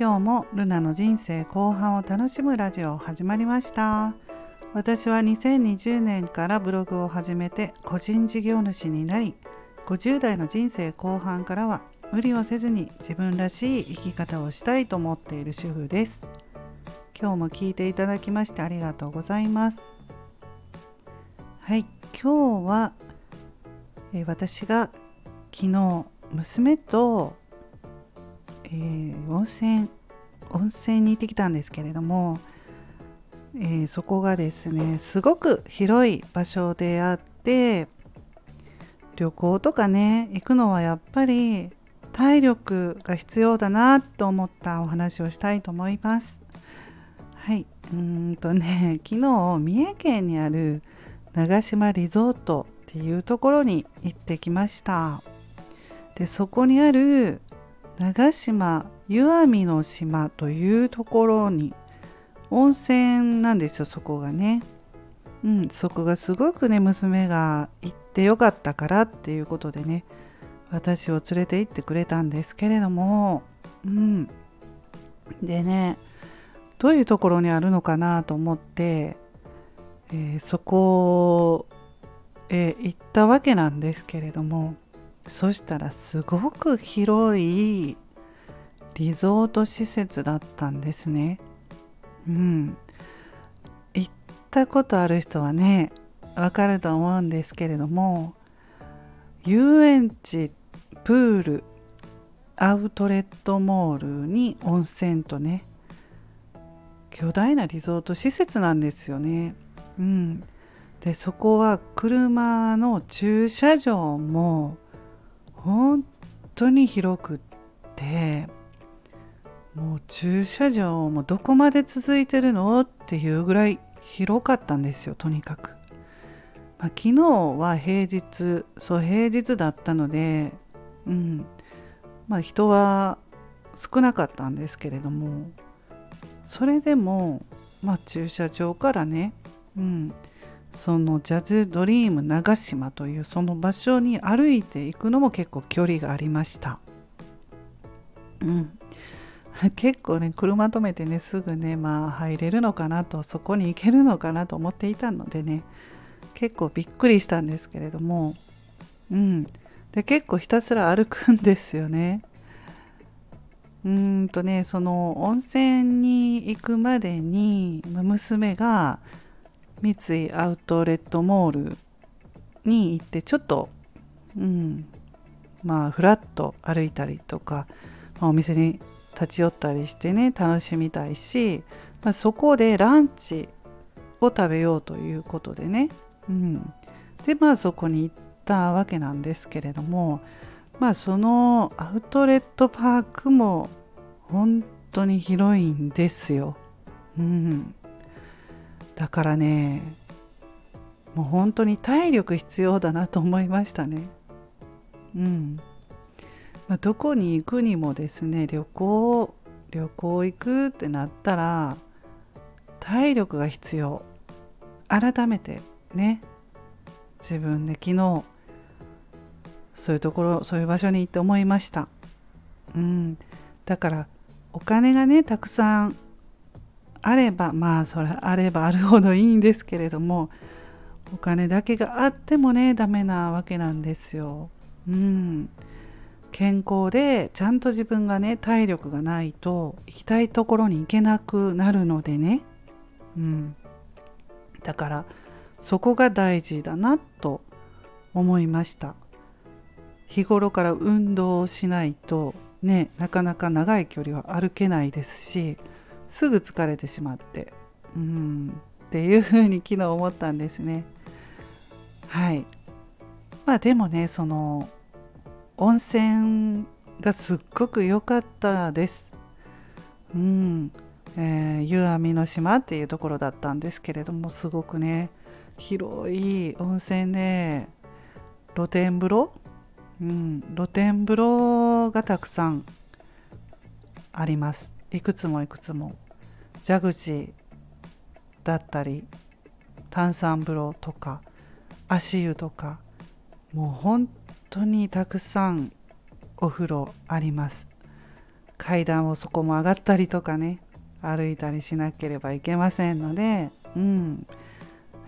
今日もルナの人生後半を楽しむラジオ始まりました。私は2020年からブログを始めて個人事業主になり50代の人生後半からは無理をせずに自分らしい生き方をしたいと思っている主婦です。今日も聞いていただきましてありがとうございます。はい今日は、え私が昨日娘とえー、温泉温泉に行ってきたんですけれども、えー、そこがですねすごく広い場所であって旅行とかね行くのはやっぱり体力が必要だなと思ったお話をしたいと思います。はいうんとね昨日三重県にある長島リゾートっていうところに行ってきました。でそこにある長島湯あみの島というところに温泉なんですよそこがね。うん、そこがすごくね娘が行ってよかったからっていうことでね私を連れて行ってくれたんですけれども、うん、でねどういうところにあるのかなと思って、えー、そこへ行ったわけなんですけれども。そしたらすごく広いリゾート施設だったんですね。うん。行ったことある人はね、わかると思うんですけれども、遊園地、プール、アウトレットモールに温泉とね、巨大なリゾート施設なんですよね。うん。で、そこは車の駐車場も本当に広くってもう駐車場もどこまで続いてるのっていうぐらい広かったんですよとにかく、まあ、昨日は平日そう平日だったのでうん。まあ人は少なかったんですけれどもそれでもまあ駐車場からねうん。そのジャズドリーム長島というその場所に歩いていくのも結構距離がありました。うん、結構ね車止めてねすぐねまあ入れるのかなとそこに行けるのかなと思っていたのでね結構びっくりしたんですけれどもうんで結構ひたすら歩くんですよね。うんとねその温泉に行くまでに娘が三井アウトレットモールに行ってちょっとうんまあふらっと歩いたりとか、まあ、お店に立ち寄ったりしてね楽しみたいし、まあ、そこでランチを食べようということでね、うん、でまあそこに行ったわけなんですけれどもまあそのアウトレットパークも本当に広いんですよ。うん、だからねもう本当に体力必要だなと思いましたね。うん、まあ、どこに行くにもですね旅行旅行行くってなったら体力が必要。改めてね自分で昨日そういうところそういう場所に行って思いました。うん。だからお金がねたくさんあればまあそれあればあるほどいいんですけれどもお金だけがあってもねダメなわけなんですよ。うん、健康でちゃんと自分がね体力がないと行きたいところに行けなくなるのでね、うん、だからそこが大事だなと思いました。日頃から運動をしないとねなかなか長い距離は歩けないですしすぐ疲れてしまってうんっていうふうに昨日思ったんですね。はい。まあでもねその温泉がすっごく良かったです。うん。えー、湯あみの島っていうところだったんですけれどもすごくね広い温泉で露天風呂、うん、露天風呂がたくさんあります。いくつもいくつも。蛇口だったり炭酸風呂とか足湯とかもう本当にたくさんお風呂あります。階段をそこも上がったりとかね歩いたりしなければいけませんので、うん、だ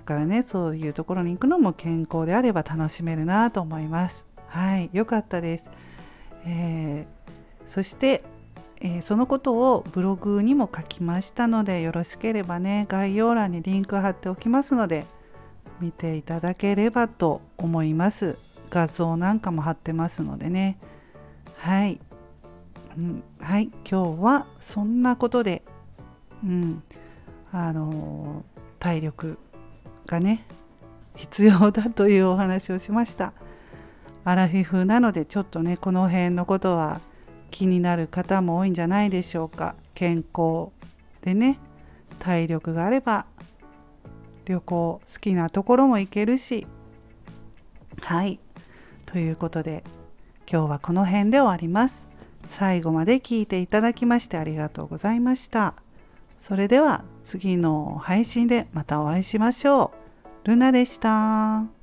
からねそういうところに行くのも健康であれば楽しめるなと思います。はい良かったです、えー、そして、えー、そのことをブログにも書きましたのでよろしければね概要欄にリンク貼っておきますので見ていただければと思います。画像なんかも貼ってますのでね。はい、うん、はい。今日はそんなことでうん。あの体力がね必要だというお話をしました。アラフィフなのでちょっとねこの辺のことは気になる方も多いんじゃないでしょうか。健康でね体力があれば旅行好きなところも行けるし。はい。ということで今日はこの辺で終わります。最後まで聞いていただきましてありがとうございました。それでは次の配信でまたお会いしましょう。ルナでした。